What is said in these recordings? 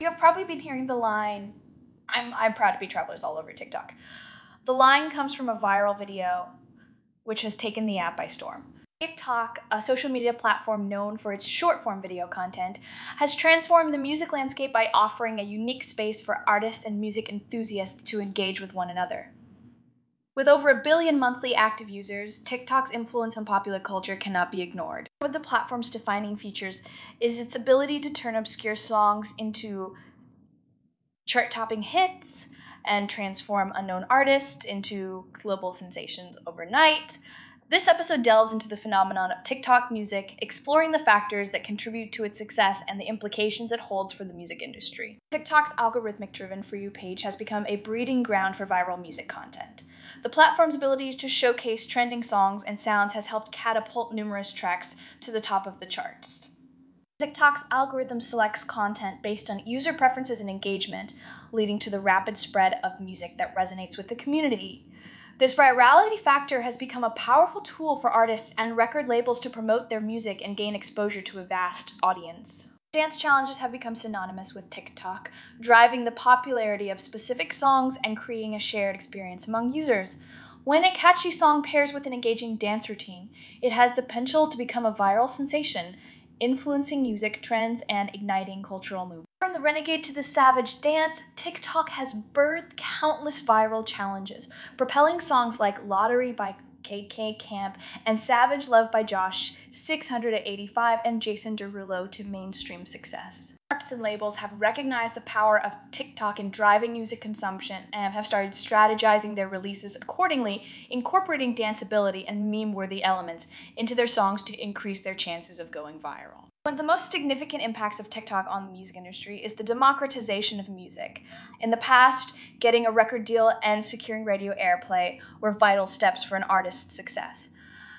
You have probably been hearing the line, I'm, I'm proud to be travelers all over TikTok. The line comes from a viral video which has taken the app by storm. TikTok, a social media platform known for its short form video content, has transformed the music landscape by offering a unique space for artists and music enthusiasts to engage with one another. With over a billion monthly active users, TikTok's influence on popular culture cannot be ignored. One of the platform's defining features is its ability to turn obscure songs into chart topping hits and transform unknown artists into global sensations overnight. This episode delves into the phenomenon of TikTok music, exploring the factors that contribute to its success and the implications it holds for the music industry. TikTok's algorithmic driven For You page has become a breeding ground for viral music content. The platform's ability to showcase trending songs and sounds has helped catapult numerous tracks to the top of the charts. TikTok's algorithm selects content based on user preferences and engagement, leading to the rapid spread of music that resonates with the community. This virality factor has become a powerful tool for artists and record labels to promote their music and gain exposure to a vast audience. Dance challenges have become synonymous with TikTok, driving the popularity of specific songs and creating a shared experience among users. When a catchy song pairs with an engaging dance routine, it has the potential to become a viral sensation, influencing music trends and igniting cultural movements. From the renegade to the savage dance, TikTok has birthed countless viral challenges, propelling songs like Lottery by K Camp and Savage Love by Jawsh 685 and Jason Derulo to mainstream success. Artists and labels have recognized the power of TikTok in driving music consumption and have started strategizing their releases accordingly, incorporating danceability and meme worthy elements into their songs to increase their chances of going viral. One of the most significant impacts of TikTok on the music industry is the democratization of music. In the past, getting a record deal and securing radio airplay were vital steps for an artist's success.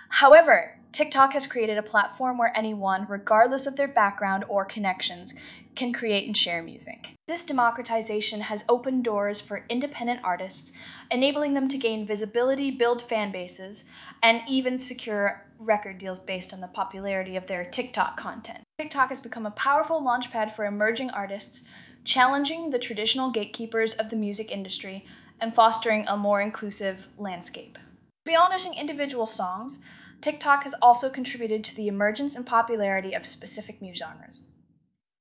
However, TikTok has created a platform where anyone, regardless of their background or connections, can create and share music. This democratization has opened doors for independent artists, enabling them to gain visibility, build fan bases, and even secure record deals based on the popularity of their TikTok content. TikTok has become a powerful launchpad for emerging artists, challenging the traditional gatekeepers of the music industry and fostering a more inclusive landscape. Beyond using individual songs, TikTok has also contributed to the emergence and popularity of specific music genres.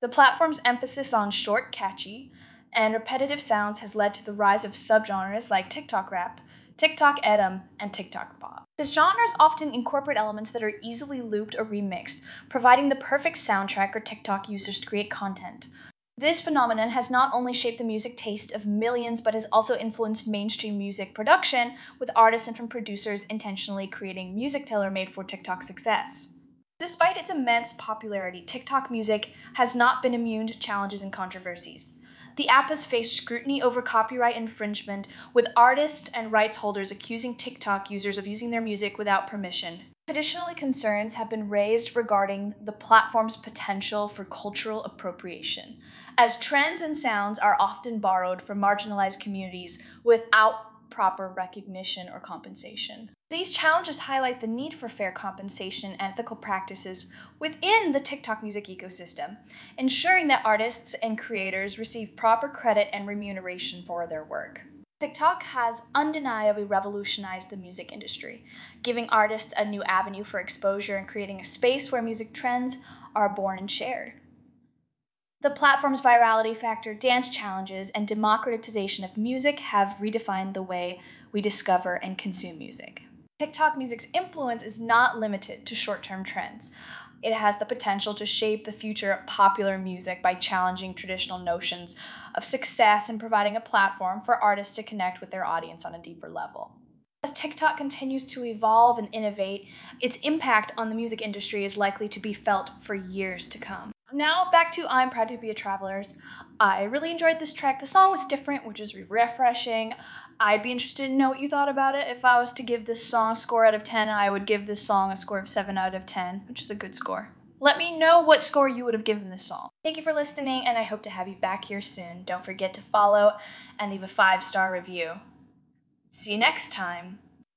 The platform's emphasis on short, catchy, and repetitive sounds has led to the rise of subgenres like TikTok rap, TikTok EDM, and TikTok pop. The genres often incorporate elements that are easily looped or remixed, providing the perfect soundtrack for TikTok users to create content. This phenomenon has not only shaped the music taste of millions, but has also influenced mainstream music production, with artists and producers intentionally creating music tailor made for TikTok success. Despite its immense popularity, TikTok music has not been immune to challenges and controversies. The app has faced scrutiny over copyright infringement, with artists and rights holders accusing TikTok users of using their music without permission. Additionally, concerns have been raised regarding the platform's potential for cultural appropriation, as trends and sounds are often borrowed from marginalized communities without proper recognition or compensation. These challenges highlight the need for fair compensation and ethical practices within the TikTok music ecosystem, ensuring that artists and creators receive proper credit and remuneration for their work. TikTok has undeniably revolutionized the music industry, giving artists a new avenue for exposure and creating a space where music trends are born and shared. The platform's virality factor, dance challenges, and democratization of music have redefined the way we discover and consume music. TikTok music's influence is not limited to short term trends. It has the potential to shape the future of popular music by challenging traditional notions of success and providing a platform for artists to connect with their audience on a deeper level. As TikTok continues to evolve and innovate, its impact on the music industry is likely to be felt for years to come. Now, back to I'm Proud to Be a Travelers. I really enjoyed this track. The song was different, which is refreshing. I'd be interested to know what you thought about it. If I was to give this song a score out of 10, I would give this song a score of 7 out of 10, which is a good score. Let me know what score you would have given this song. Thank you for listening, and I hope to have you back here soon. Don't forget to follow and leave a five star review. See you next time.